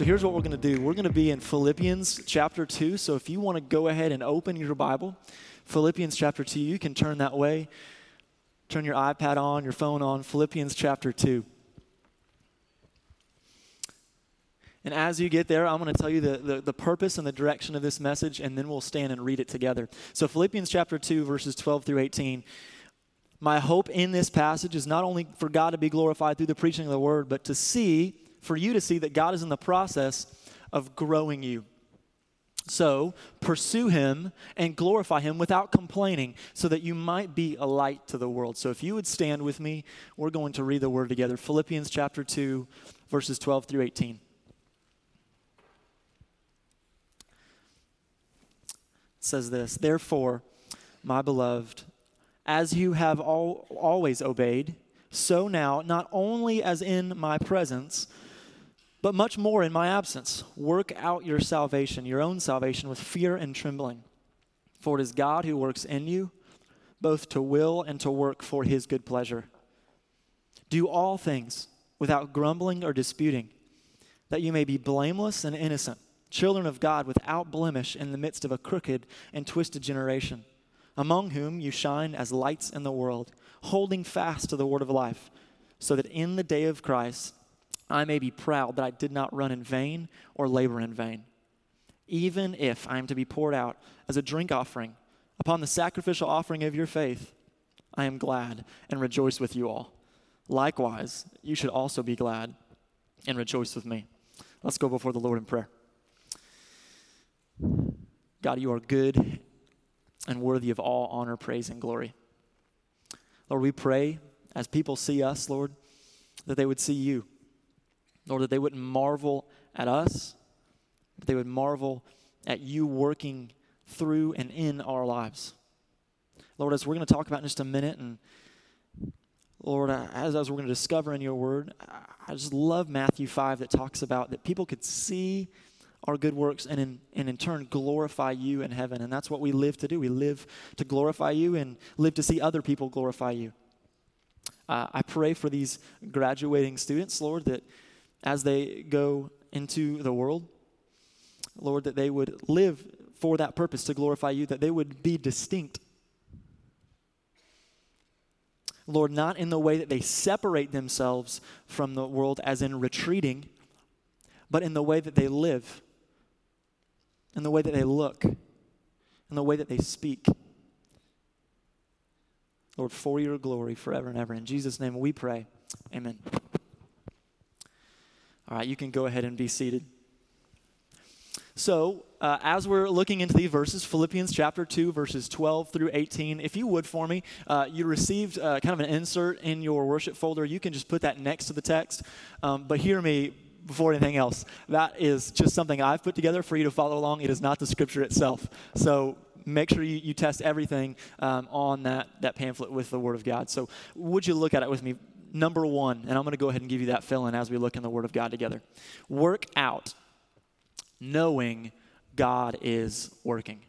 So here's what we're going to do. We're going to be in Philippians chapter 2. So if you want to go ahead and open your Bible, Philippians chapter 2, you can turn that way. Turn your iPad on, your phone on, Philippians chapter 2. And as you get there, I'm going to tell you the, the, the, purpose and the direction of this message, and then we'll stand and read it together. So, Philippians chapter 2, verses 12 through 18. My hope in this passage is not only for God to be glorified through the preaching of the word, but to see, for you to see that God is in the process of growing you. So, pursue him and glorify him without complaining, so that you might be a light to the world. So, if you would stand with me, we're going to read the word together. Philippians chapter 2, verses 12 through 18. says this Therefore, my beloved, as you have always obeyed, so now, not only as in my presence, but much more in my absence, work out your salvation, your own salvation, with fear and trembling. For it is God who works in you, both to will and to work for his good pleasure. Do all things without grumbling or disputing, that you may be blameless and innocent children of God without blemish in the midst of a crooked and twisted generation, among whom you shine as lights in the world, holding fast to the word of life, so that in the day of Christ I may be proud that I did not run in vain or labor in vain. Even if I am to be poured out as a drink offering upon the sacrificial offering of your faith, I am glad and rejoice with you all. Likewise, you should also be glad and rejoice with me. Let's go before the Lord in prayer. God, you are good and worthy of all honor, praise, and glory. Lord, we pray as people see us, Lord, that they would see you. Lord, that they wouldn't marvel at us, but they would marvel at you working through and in our lives. Lord, as we're going to talk about in just a minute, and Lord, as, as we're going to discover in your word, I just love Matthew 5 that talks about that people could see our good works and in, and in turn glorify you in heaven. And that's what we live to do. We live to glorify you and live to see other people glorify you. Uh, I pray for these graduating students, Lord, that as they go into the world, Lord, that they would live for that purpose to glorify you, that they would be distinct. Lord, not in the way that they separate themselves from the world as in retreating, but in the way that they live in the way that they look, in the way that they speak. Lord, for your glory forever and ever. In Jesus' name we pray. Amen. All right, you can go ahead and be seated. So, uh, as we're looking into these verses, Philippians chapter 2, verses 12 through 18, if you would for me, uh, you received uh, kind of an insert in your worship folder. You can just put that next to the text. Um, but hear me, before anything else. That is just something I've put together for you to follow along. It is not the scripture itself. So make sure you, you test everything um, on that, that pamphlet with the Word of God. So would you look at it with me? Number one, and I'm going to go ahead and give you that fill in as we look in the Word of God together. Work out knowing God is working.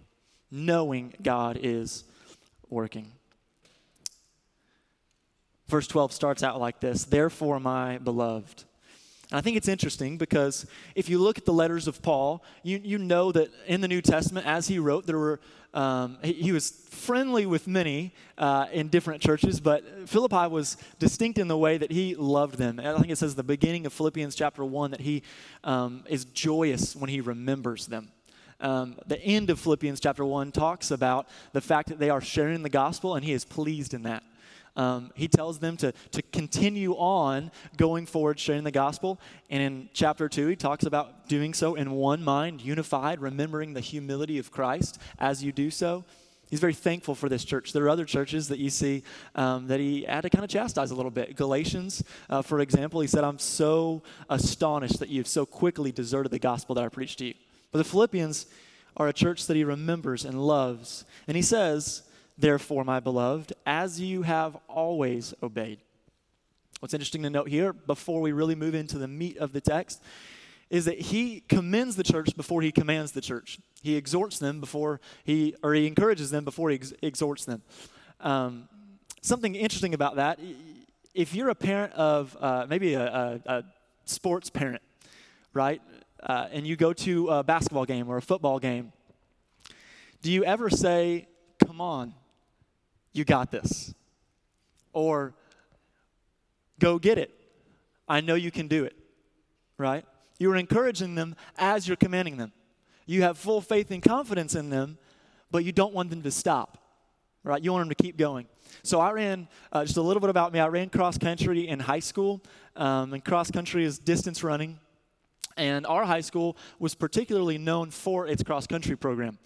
Knowing God is working. Verse 12 starts out like this Therefore, my beloved, and I think it's interesting because if you look at the letters of Paul, you, you know that in the New Testament, as he wrote, there were um, he, he, was friendly with many uh, in different churches, but Philippi was distinct in the way that he loved them. I think it says the beginning of Philippians chapter 1 that he um, is joyous when he remembers them. Um, the end of Philippians chapter 1 talks about the fact that they are sharing the gospel, and he is pleased in that. Um, he tells them to, to continue on going forward, sharing the gospel. And in chapter 2, he talks about doing so in one mind, unified, remembering the humility of Christ as you do so. He's very thankful for this church. There are other churches that you see um, that he had to kind of chastise a little bit. Galatians, uh, for example, he said, I'm so astonished that you've so quickly deserted the gospel that I preached to you. But the Philippians are a church that he remembers and loves. And he says, Therefore, my beloved, as you have always obeyed. What's interesting to note here, before we really move into the meat of the text, is that he commends the church before he commands the church. He exhorts them before he, or he encourages them before he ex- exhorts them. Um, something interesting about that, if you're a parent of uh, maybe a, a, a, sports parent, right? uh, and you go to a basketball game or a football game, do you ever say, Come on, you got this? Or, Go get it. I know you can do it, right? You're encouraging them as you're commanding them. You have full faith and confidence in them, but you don't want them to stop, right? You want them to keep going. So I ran, uh, just a little bit about me, I ran cross country in high school, um, and cross country is distance running. And our high school was particularly known for its cross country program.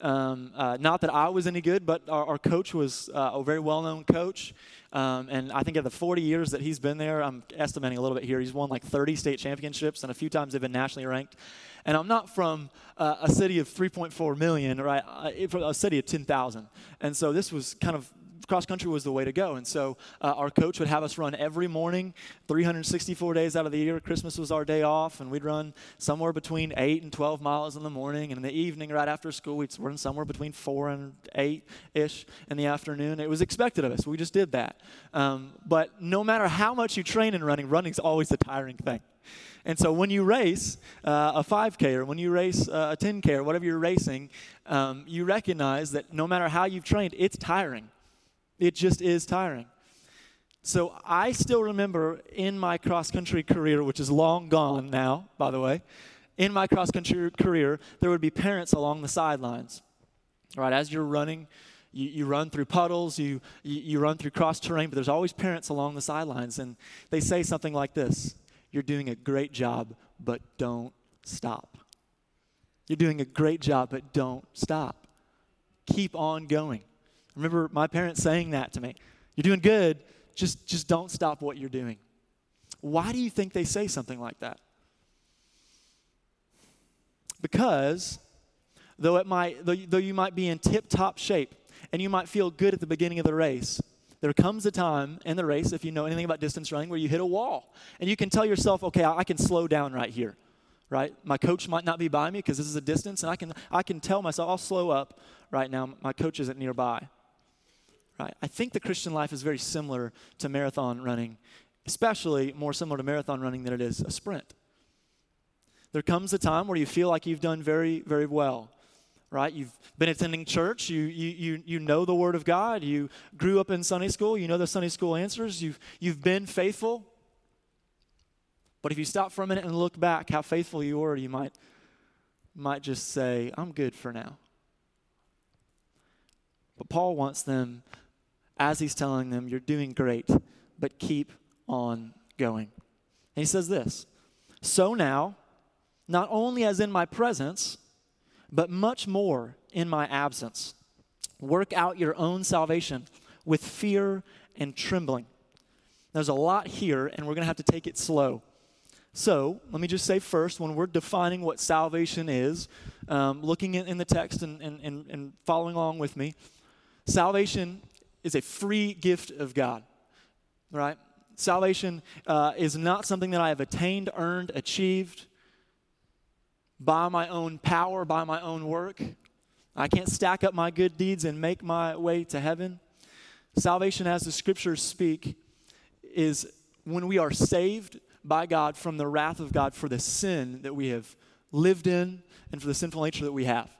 Um, uh, not that I was any good, but our, our coach was uh, a very well known coach. Um, and I think of the 40 years that he's been there, I'm estimating a little bit here, he's won like 30 state championships, and a few times they've been nationally ranked. And I'm not from uh, a city of 3.4 million, right? from a city of 10,000. And so this was kind of cross country was the way to go. And so uh, our coach would have us run every morning, 364 days out of the year. Christmas was our day off, and we'd run somewhere between 8 and 12 miles in the morning. And in the evening, right after school, we'd run somewhere between 4 and 8 ish in the afternoon. It was expected of us. We just did that. Um, but no matter how much you train in running, running's always a tiring thing. And so when you race uh, a 5K or when you race uh, a 10K or whatever you're racing, um, you recognize that no matter how you've trained, it's tiring. It just is tiring. So I still remember in my cross country career, which is long gone now, by the way, in my cross country career, there would be parents along the sidelines. Right, as you're running, you, you run through puddles, you, you, you run through cross terrain, but there's always parents along the sidelines, and they say something like this You're doing a great job, but don't stop. You're doing a great job, but don't stop. Keep on going remember my parents saying that to me. You're doing good, just, just don't stop what you're doing. Why do you think they say something like that? Because though, it might, though, though you might be in tip top shape and you might feel good at the beginning of the race, there comes a time in the race, if you know anything about distance running, where you hit a wall. And you can tell yourself, okay, I can slow down right here right? My coach might not be by me because this is a distance, and I can I can tell myself I'll slow up right now. My coach isn't nearby right? I think the Christian life is very similar to marathon running, especially more similar to marathon running than it is a sprint. There comes a time where you feel like you've done very, very well, right? You've been attending church, you, you, you, you know the Word of God, you grew up in Sunday school, you know the Sunday school answers, you've, you've been faithful. But if you stop for a minute and look back how faithful you were, you might, might just say, I'm good for now. But Paul wants them as he's telling them, You're doing great, but keep on going. And he says this So now, not only as in my presence, but much more in my absence, work out your own salvation with fear and trembling. There's a lot here, and we're going to have to take it slow. So, let me just say first, when we're defining what salvation is, um, looking in, in, the text and, and, and following along with me, salvation is a free gift of God, right? Salvation uh, is not something that I have attained, earned, achieved by my own power, by my own work. I can't stack up my good deeds and make my way to heaven. Salvation, as the scriptures speak, is when we are saved by God from the wrath of God for the sin that we have lived in and for the sinful nature that we have.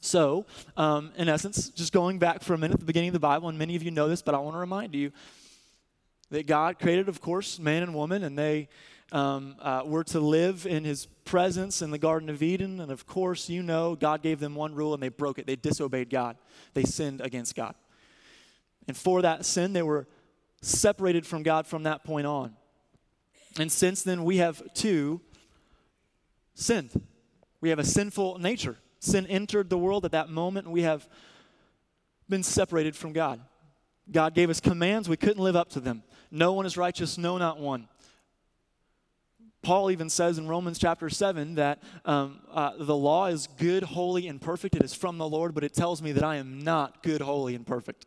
So, um, in essence, just going back for a minute at the beginning of the Bible, and many of you know this, but I want to remind you that God created, of course, man and woman, and they um, uh, were to live in his presence in the Garden of Eden. And of course, you know, God gave them one rule and they broke it. They disobeyed God, they sinned against God. And for that sin, they were separated from God from that point on. And since then, we have too sinned. We have a sinful nature. Sin entered the world at that moment, and we have been separated from God. God gave us commands, we couldn't live up to them. No one is righteous, no, not one. Paul even says in Romans chapter 7 that um, uh, the law is good, holy, and perfect. It is from the Lord, but it tells me that I am not good, holy, and perfect.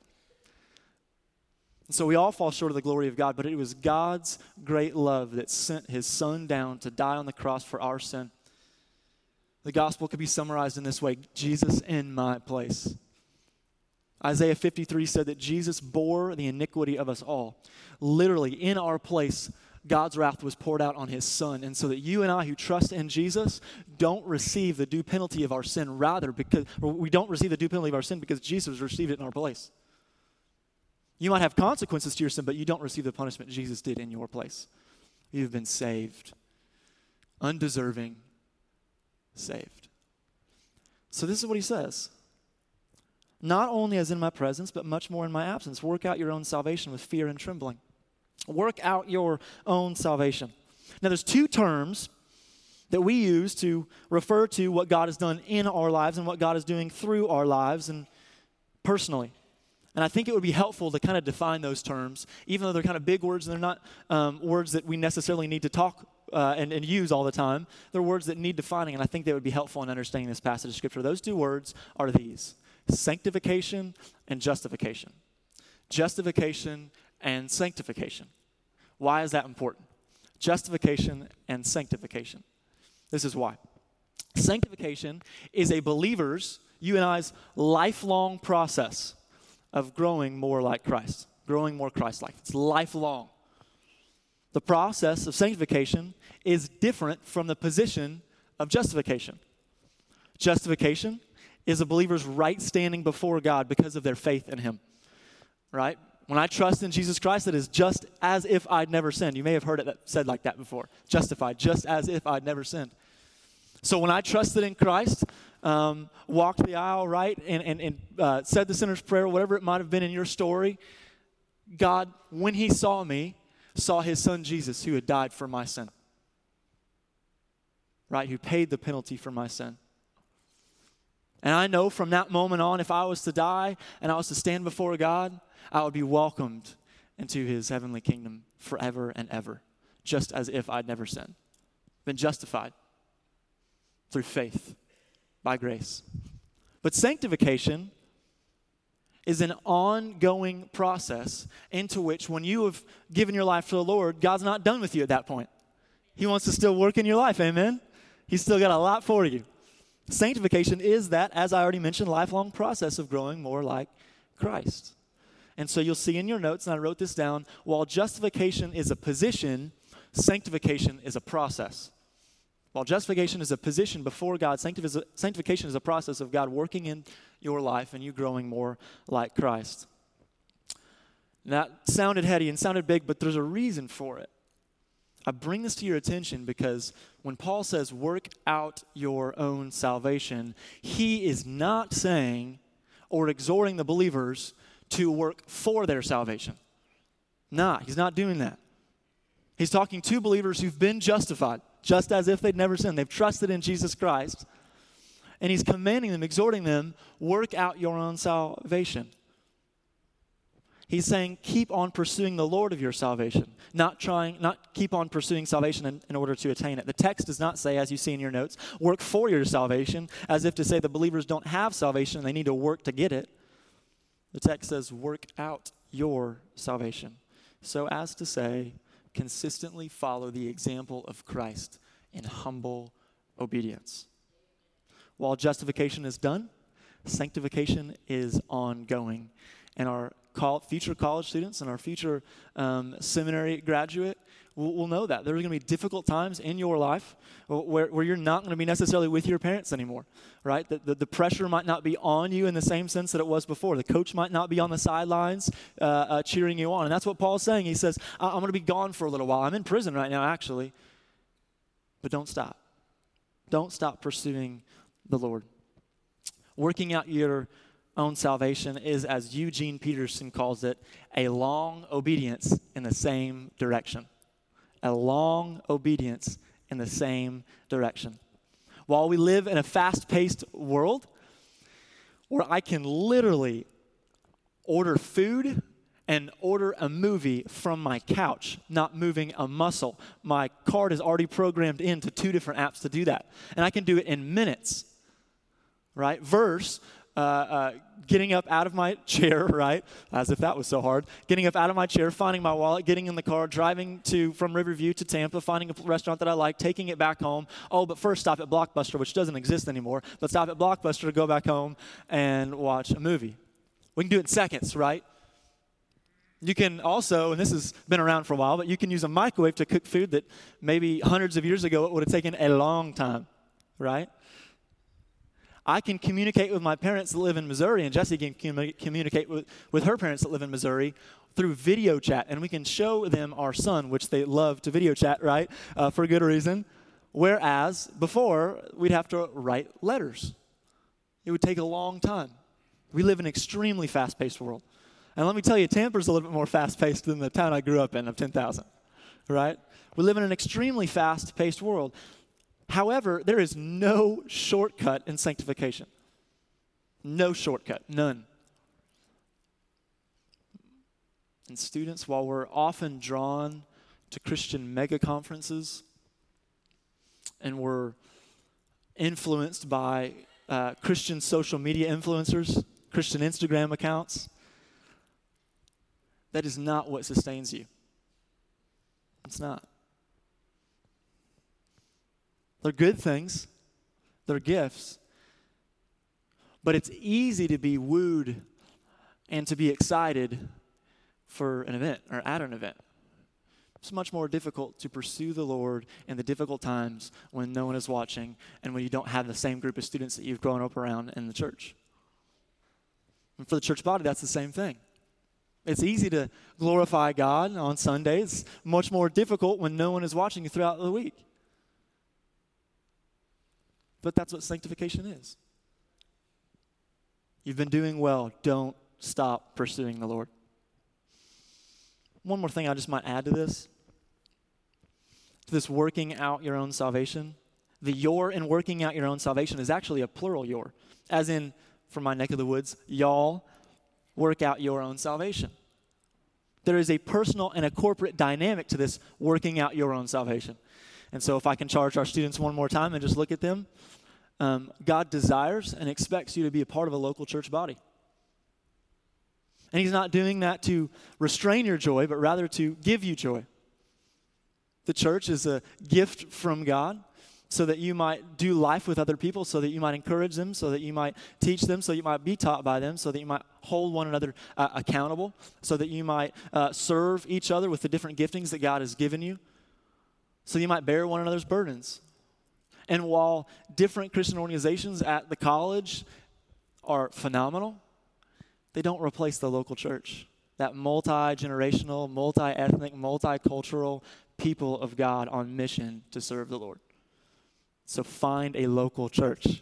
So we all fall short of the glory of God, but it was God's great love that sent his son down to die on the cross for our sin. The gospel could be summarized in this way Jesus in my place. Isaiah 53 said that Jesus bore the iniquity of us all. Literally, in our place, God's wrath was poured out on his son. And so that you and I who trust in Jesus don't receive the due penalty of our sin, rather, because we don't receive the due penalty of our sin because Jesus received it in our place. You might have consequences to your sin, but you don't receive the punishment Jesus did in your place. You've been saved, undeserving, saved. So, this is what he says Not only as in my presence, but much more in my absence. Work out your own salvation with fear and trembling. Work out your own salvation. Now, there's two terms that we use to refer to what God has done in our lives and what God is doing through our lives and personally. And I think it would be helpful to kind of define those terms, even though they're kind of big words and they're not um, words that we necessarily need to talk uh, and, and use all the time. They're words that need defining, and I think they would be helpful in understanding this passage of Scripture. Those two words are these sanctification and justification. Justification and sanctification. Why is that important? Justification and sanctification. This is why. Sanctification is a believer's, you and I's, lifelong process of growing more like Christ, growing more Christ like. It's lifelong. The process of sanctification is different from the position of justification. Justification is a believer's right standing before God because of their faith in Him, right? When I trust in Jesus Christ, it is just as if I'd never sinned. You may have heard it said like that before justified, just as if I'd never sinned. So when I trusted in Christ, um, walked the aisle, right, and, and, and uh, said the sinner's prayer, whatever it might have been in your story, God, when He saw me, saw His Son Jesus who had died for my sin, right, who paid the penalty for my sin. And I know from that moment on, if I was to die and I was to stand before God, I would be welcomed into His heavenly kingdom forever and ever, just as if I'd never sinned. Been justified through faith by grace. But sanctification is an ongoing process into which, when you have given your life to the Lord, God's not done with you at that point. He wants to still work in your life, amen? He's still got a lot for you. Sanctification is that, as I already mentioned, lifelong process of growing more like Christ. And so you'll see in your notes, and I wrote this down while justification is a position, sanctification is a process. While justification is a position before God, sanctification is a process of God working in your life and you growing more like Christ. that sounded heady and sounded big, but there's a reason for it. I bring this to your attention because when Paul says, work out your own salvation, he is not saying or exhorting the believers to work for their salvation. Nah, he's not doing that. He's talking to believers who've been justified just as if they'd never sinned. They've trusted in Jesus Christ. And he's commanding them, exhorting them, work out your own salvation. He's saying, keep on pursuing the Lord of your salvation, not trying, not keep on pursuing salvation in, in, order to attain it. The text does not say, as you see in your notes, work for your salvation, as if to say the believers don't have salvation and they need to work to get it. The text says, work out your salvation. So as to say, consistently follow the example of Christ in humble obedience. While justification is done, sanctification is ongoing. And our future college students and our future um, seminary graduate will, will know that. There are going to be difficult times in your life where, where you're not going to be necessarily with your parents anymore, right? The, the, the, pressure might not be on you in the same sense that it was before. The coach might not be on the sidelines uh, uh, cheering you on. And that's what Paul's saying. He says, I'm going to be gone for a little while. I'm in prison right now, actually. But don't stop. Don't stop pursuing the Lord. Working out your own salvation is, as Eugene Peterson calls it, a long obedience in the same direction a long obedience in the same direction. While we live in a fast paced world where I can literally order food and order a movie from my couch, not moving a muscle. My card is already programmed into two different apps to do that. And I can do it in minutes, right? Verse uh, uh, getting up out of my chair, right? As if that was so hard. Getting up out of my chair, finding my wallet, getting in the car, driving to from Riverview to Tampa, finding a restaurant that I like, taking it back home. Oh, but first stop at Blockbuster, which doesn't exist anymore. But stop at Blockbuster to go back home and watch a movie. We can do it in seconds, right? You can also, and this has been around for a while, but you can use a microwave to cook food that maybe hundreds of years ago it would have taken a long time, right? I can communicate with my parents that live in Missouri, and Jesse can communicate with, with her parents that live in Missouri through video chat, and we can show them our son, which they love to video chat, right? Uh, for good reason. Whereas before, we'd have to write letters, it would take a long time. We live in an extremely fast paced world. And let me tell you, Tampa's a little bit more fast paced than the town I grew up in of 10,000, right? We live in an extremely fast paced world. However, there is no shortcut in sanctification. No shortcut, none. And students, while we're often drawn to Christian mega conferences and we're influenced by uh, Christian social media influencers, Christian Instagram accounts, that is not what sustains you. It's not. They're good things, they're gifts. But it's easy to be wooed and to be excited for an event or at an event. It's much more difficult to pursue the Lord in the difficult times when no one is watching and when you don't have the same group of students that you've grown up around in the church. And for the church body, that's the same thing. It's easy to glorify God on Sundays, much more difficult when no one is watching you throughout the week. But that's what sanctification is. You've been doing well. Don't stop pursuing the Lord. One more thing I just might add to this to this working out your own salvation. The your in working out your own salvation is actually a plural your, as in, from my neck of the woods, y'all work out your own salvation. There is a personal and a corporate dynamic to this working out your own salvation. And so, if I can charge our students one more time and just look at them, um, God desires and expects you to be a part of a local church body. And He's not doing that to restrain your joy, but rather to give you joy. The church is a gift from God so that you might do life with other people, so that you might encourage them, so that you might teach them, so you might be taught by them, so that you might hold one another uh, accountable, so that you might uh, serve each other with the different giftings that God has given you so you might bear one another's burdens. And while different Christian organizations at the college are phenomenal, they don't replace the local church. That multi generational, multi ethnic, multicultural people of God on mission to serve the Lord. So find a local church,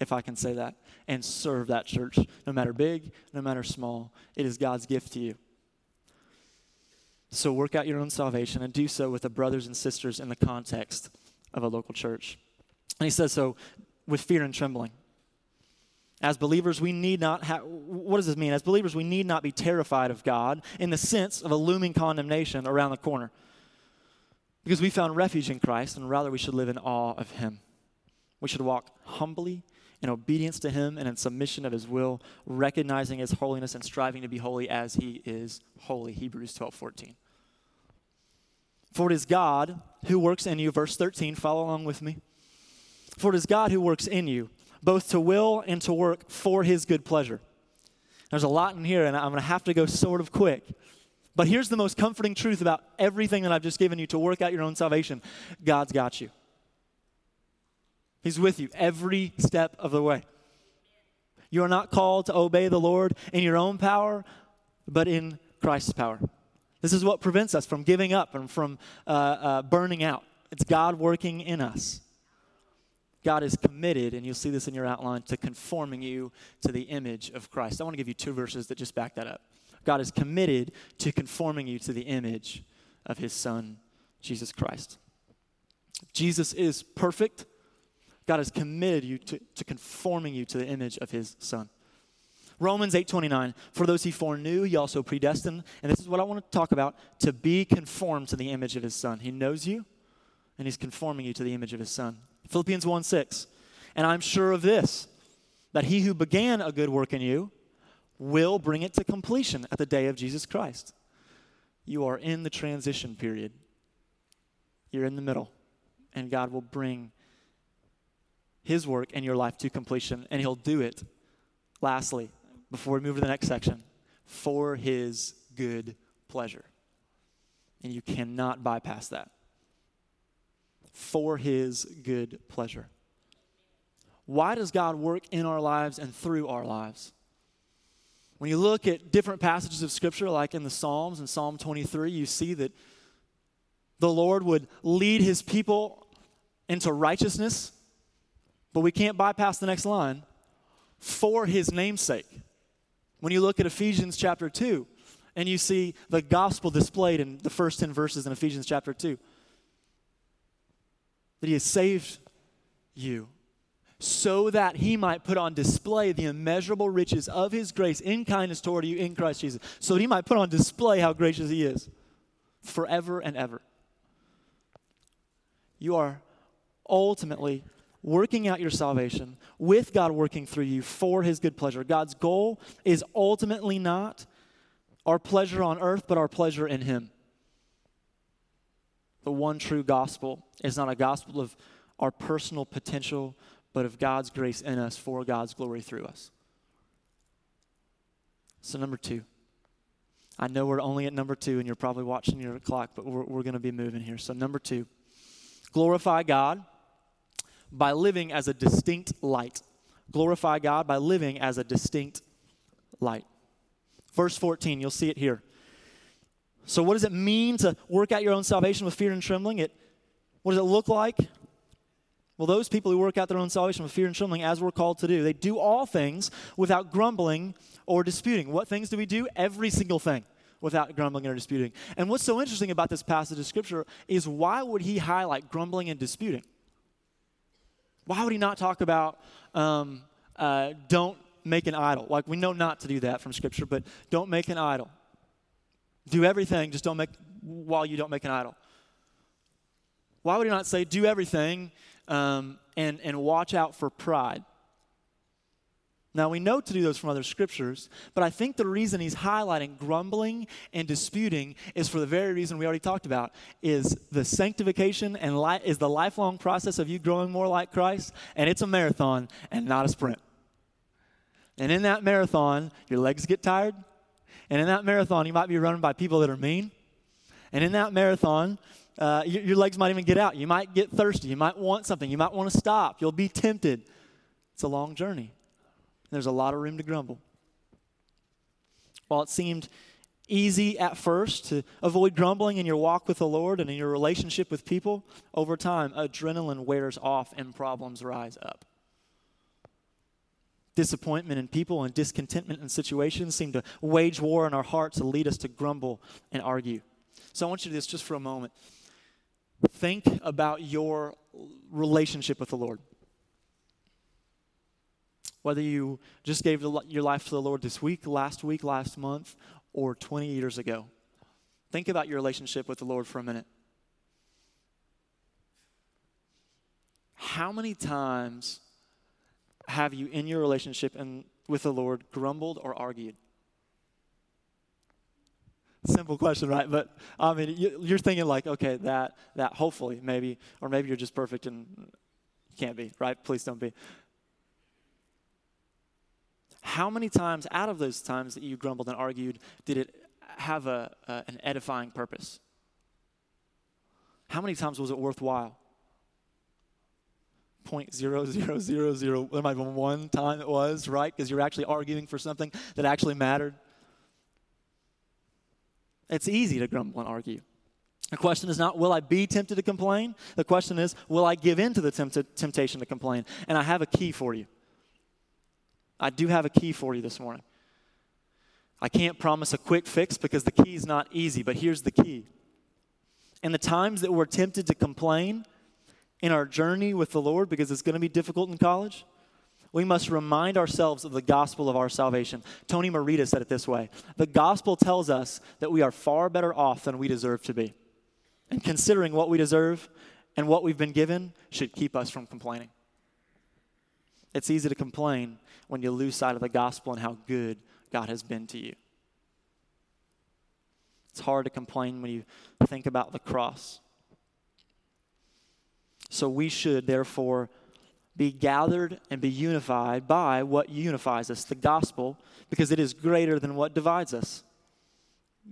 if I can say that, and serve that church, no matter big, no matter small. It is God's gift to you. So work out your own salvation and do so with the brothers and sisters in the context of a local church. And he says so with fear and trembling. As believers, we need not have, what does this mean? As believers, we need not be terrified of God in the sense of a looming condemnation around the corner. Because we found refuge in Christ, and rather we should live in awe of Him. We should walk humbly in obedience to Him and in submission of His will, recognizing His holiness and striving to be holy as He is holy. Hebrews 12 14. For it is God who works in you, verse 13, follow along with me. For it is God who works in you, both to will and to work for his good pleasure. There's a lot in here, and I'm going to have to go sort of quick. But here's the most comforting truth about everything that I've just given you to work out your own salvation God's got you. He's with you every step of the way. You are not called to obey the Lord in your own power, but in Christ's power. This is what prevents us from giving up and from uh, uh, burning out. It's God working in us. God is committed, and you'll see this in your outline, to conforming you to the image of Christ. I want to give you two verses that just back that up. God is committed to conforming you to the image of his Son, Jesus Christ. Jesus is perfect. God has committed you to, to conforming you to the image of his Son. Romans 8:29, for those he foreknew, he also predestined, and this is what I want to talk about, to be conformed to the image of his son. He knows you, and he's conforming you to the image of his son. Philippians 1:6, and I'm sure of this, that he who began a good work in you will bring it to completion at the day of Jesus Christ. You are in the transition period. You're in the middle, and God will bring his work in your life to completion, and he'll do it, lastly, before we move to the next section, for his good pleasure. And you cannot bypass that. For his good pleasure. Why does God work in our lives and through our lives? When you look at different passages of Scripture, like in the Psalms, in Psalm 23, you see that the Lord would lead his people into righteousness, but we can't bypass the next line for his namesake. When you look at Ephesians chapter 2, and you see the gospel displayed in the first 10 verses in Ephesians chapter 2, that he has saved you so that he might put on display the immeasurable riches of his grace in kindness toward you in Christ Jesus, so that he might put on display how gracious he is forever and ever. You are ultimately working out your salvation with God working through you for his good pleasure. God's goal is ultimately not our pleasure on earth, but our pleasure in him. The one true gospel is not a gospel of our personal potential, but of God's grace in us for God's glory through us. So, number two. I know we're only at number two, and you're probably watching your clock, but we're, we're going to be moving here. So, number two, glorify God by living as a distinct light. Glorify God by living as a distinct light. Verse 14, you'll see it here. So, what does it mean to work out your own salvation with fear and trembling? It, what does it look like? Well, those people who work out their own salvation with fear and trembling, as we're called to do, they do all things without grumbling or disputing. What things do we do? Every single thing without grumbling or disputing. And what's so interesting about this passage of Scripture is why would he highlight grumbling and disputing? Why would he not talk about um, uh, don't make an idol? Like, we know not to do that from Scripture, but don't make an idol. Do everything, just don't make, while you don't make an idol. Why would he not say, do everything um, and, and watch out for pride? Now, we know to do those from other scriptures, but I think the reason he's highlighting grumbling and disputing is for the very reason we already talked about is the sanctification and li- is the lifelong process of you growing more like Christ, and it's a marathon and not a sprint. And in that marathon, your legs get tired, and in that marathon, you might be running by people that are mean, and in that marathon, uh, your, your legs might even get out. You might get thirsty. You might want something. You might want to stop. You'll be tempted. It's a long journey. There's a lot of room to grumble. While it seemed easy at first to avoid grumbling in your walk with the Lord and in your relationship with people, over time, adrenaline wears off and problems rise up. Disappointment in people and discontentment in situations seem to wage war in our hearts to lead us to grumble and argue. So I want you to do this just for a moment. Think about your relationship with the Lord whether you just gave your life to the Lord this week, last week, last month, or 20 years ago. Think about your relationship with the Lord for a minute. How many times have you, in your relationship and with the Lord, grumbled or argued? Simple question, right? But I mean, you're thinking like, okay, that, that, hopefully, maybe, or maybe you're just perfect and can't be, right? Please don't be. How many times out of those times that you grumbled and argued did it have a, an edifying purpose? How many times was it worthwhile? Point zero zero zero zero. There might have been one time it was, right? Because you're actually arguing for something that actually mattered. It's easy to grumble and argue. The question is not, will I be tempted to complain? The question is, will I give in to the tempt- temptation to complain? And I have a key for you. I do have a key for you this morning. I can't promise a quick fix because the key is not easy, but here's the key. In the times that we're tempted to complain in our journey with the Lord, because it's going to be difficult in college, we must remind ourselves of the gospel of our salvation. Tony Merida said it this way The gospel tells us that we are far better off than we deserve to be. And considering what we deserve and what we've been given should keep us from complaining. It's easy to complain when you lose sight of the gospel and how good God has been to you. It's hard to complain when you think about the cross. So we should, therefore, be gathered and be unified by what unifies us, the gospel, because it is greater than what divides us.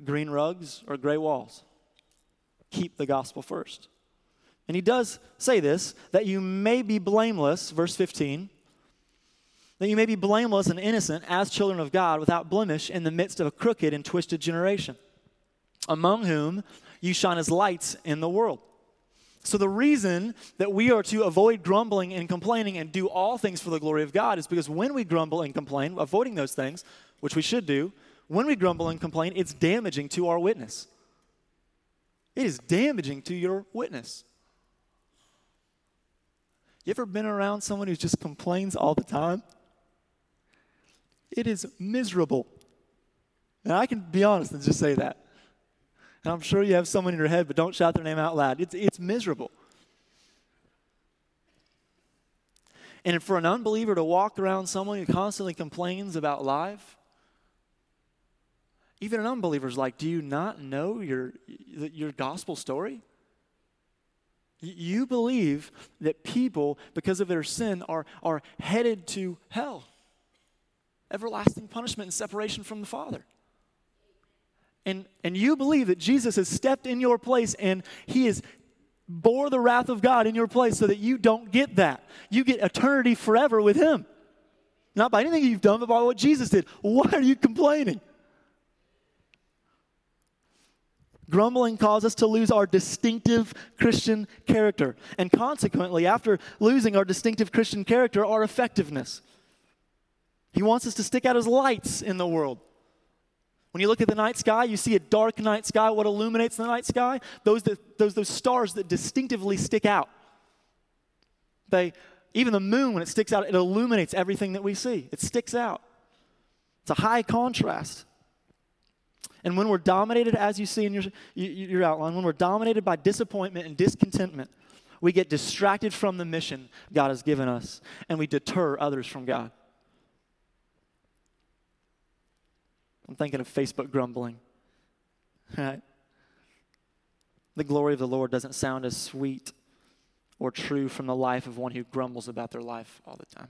green rugs or gray walls. Keep the gospel first. And he does say this that you may be blameless, verse 15, that you may be blameless and innocent as children of God without blemish in the midst of a crooked and twisted generation, among whom you shine as lights in the world. So, the reason that we are to avoid grumbling and complaining and do all things for the glory of God is because when we grumble and complain, avoiding those things, which we should do, when we grumble and complain, it's damaging to our witness. It is damaging to your witness. You ever been around someone who just complains all the time? It is miserable. And I can be honest and just say that. And I'm sure you have someone in your head, but don't shout their name out loud. It's, it's miserable. And for an unbeliever to walk around someone who constantly complains about life, even an unbeliever is like, do you not know your, your gospel story? You believe that people, because of their sin, are, are headed to hell, everlasting punishment and separation from the Father and, and you believe that Jesus has stepped in your place and he has bore the wrath of God in your place so that you don't get that. You get eternity forever with him. Not by anything you've done, but by what Jesus did. Why are you complaining? Grumbling causes us to lose our distinctive Christian character. And consequently, after losing our distinctive Christian character, our effectiveness. He wants us to stick out as lights in the world. When you look at the night sky, you see a dark night sky. What illuminates the night sky? Those, that, those, those stars that distinctively stick out. They, even the moon, when it sticks out, it illuminates everything that we see. It sticks out. It's a high contrast. And when we're dominated, as you see in your, your outline, when we're dominated by disappointment and discontentment, we get distracted from the mission God has given us and we deter others from God. I'm thinking of Facebook grumbling. Right? The glory of the Lord doesn't sound as sweet or true from the life of one who grumbles about their life all the time.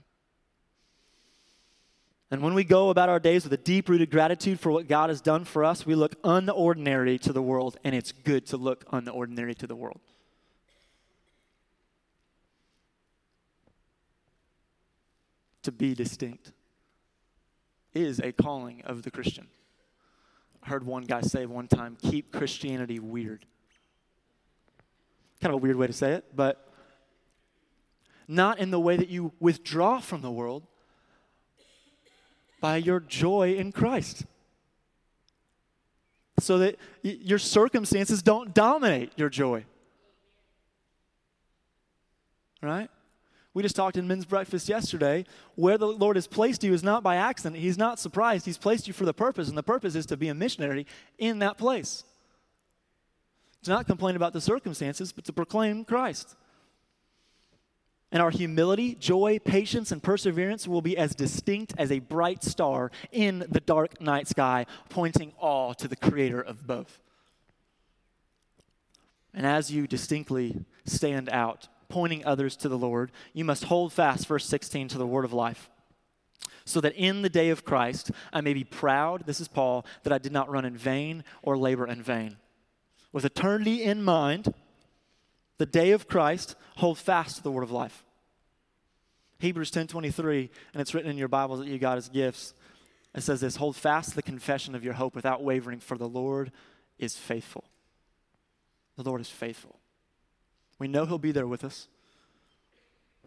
And when we go about our days with a deep rooted gratitude for what God has done for us, we look unordinary to the world, and it's good to look unordinary to the world. To be distinct is a calling of the Christian. I heard one guy say one time, keep Christianity weird. Kind of a weird way to say it, but not in the way that you withdraw from the world by your joy in Christ. So that y- your circumstances don't dominate your joy. Right? We just talked in men's breakfast yesterday. Where the Lord has placed you is not by accident. He's not surprised. He's placed you for the purpose, and the purpose is to be a missionary in that place. To not complain about the circumstances, but to proclaim Christ. And our humility, joy, patience, and perseverance will be as distinct as a bright star in the dark night sky, pointing all to the creator of both. And as you distinctly stand out, pointing others to the Lord, you must hold fast, verse 16, to the word of life. So that in the day of Christ I may be proud, this is Paul, that I did not run in vain or labor in vain. With eternity in mind, the day of Christ, hold fast to the word of life. Hebrews 10:23, and it's written in your Bibles that you got as gifts. It says this, hold fast the confession of your hope without wavering, for the Lord is faithful. The Lord is faithful. We know He'll be there with us.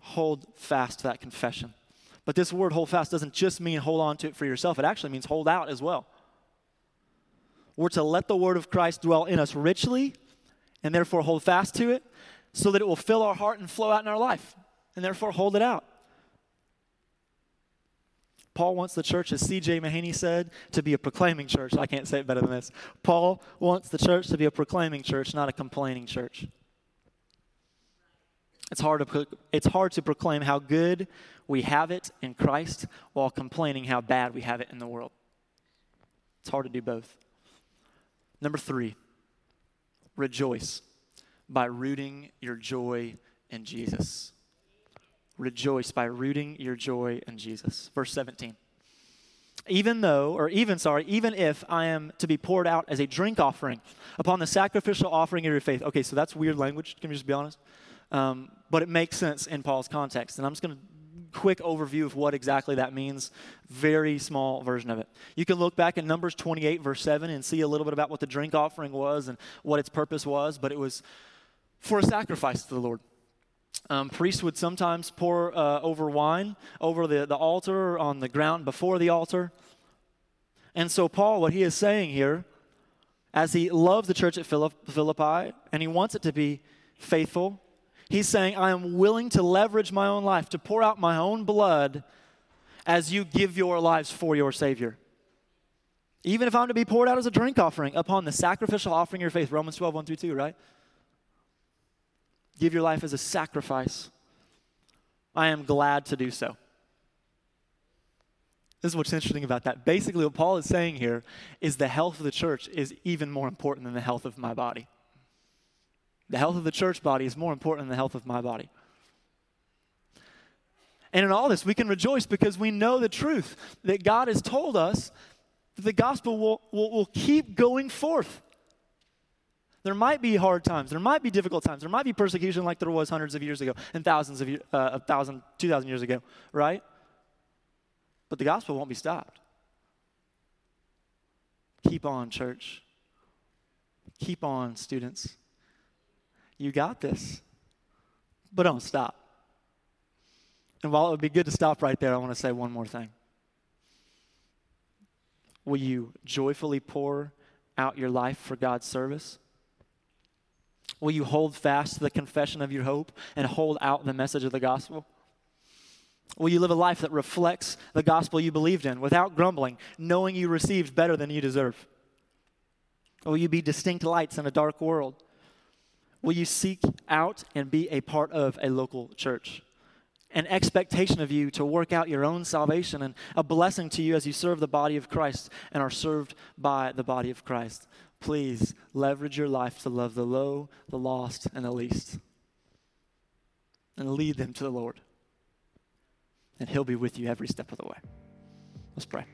Hold fast to that confession. But this word hold fast doesn't just mean hold on to it for yourself, it actually means hold out as well. We're to let the word of Christ dwell in us richly and therefore hold fast to it so that it will fill our heart and flow out in our life and therefore hold it out. Paul wants the church, as C.J. Mahaney said, to be a proclaiming church. I can't say it better than this. Paul wants the church to be a proclaiming church, not a complaining church. It's hard, to, it's hard to proclaim how good we have it in Christ while complaining how bad we have it in the world. It's hard to do both. Number three, rejoice by rooting your joy in Jesus. Rejoice by rooting your joy in Jesus. Verse 17. even though, or even, sorry, even if I am to be poured out as a drink offering upon the sacrificial offering of your faith. Okay, so that's weird language, can we just be honest? Um, but it makes sense in Paul's context. And I'm just going to quick overview of what exactly that means. Very small version of it. You can look back in Numbers 28, verse 7, and see a little bit about what the drink offering was and what its purpose was, but it was for a sacrifice to the Lord. Um, priests would sometimes pour uh, over wine over the, the altar on the ground before the altar. And so, Paul, what he is saying here, as he loves the church at Philippi and he wants it to be faithful, he's saying, I am willing to leverage my own life, to pour out my own blood as you give your lives for your Savior. Even if I'm to be poured out as a drink offering upon the sacrificial offering of your faith, Romans 12, 1 through 2, right? Give your life as a sacrifice. I am glad to do so. This is what's interesting about that. Basically, what Paul is saying here is the health of the church is even more important than the health of my body. The health of the church body is more important than the health of my body. And in all this, we can rejoice because we know the truth that God has told us that the gospel will, will, will keep going forth. There might be hard times. There might be difficult times. There might be persecution like there was hundreds of years ago and thousands of, uh, a thousand, two thousand years ago, right? But the gospel won't be stopped. Keep on, church. Keep on, students. You got this. But don't stop. And while it would be good to stop right there, I want to say one more thing. Will you joyfully pour out your life for God's service? Will you hold fast to the confession of your hope and hold out the message of the gospel? Will you live a life that reflects the gospel you believed in without grumbling, knowing you received better than you deserve? Will you be distinct lights in a dark world? Will you seek out and be a part of a local church? An expectation of you to work out your own salvation and a blessing to you as you serve the body of Christ and are served by the body of Christ. Please leverage your life to love the low, the lost, and the least. And lead them to the Lord and He'll be with you every step of the way. Let's pray.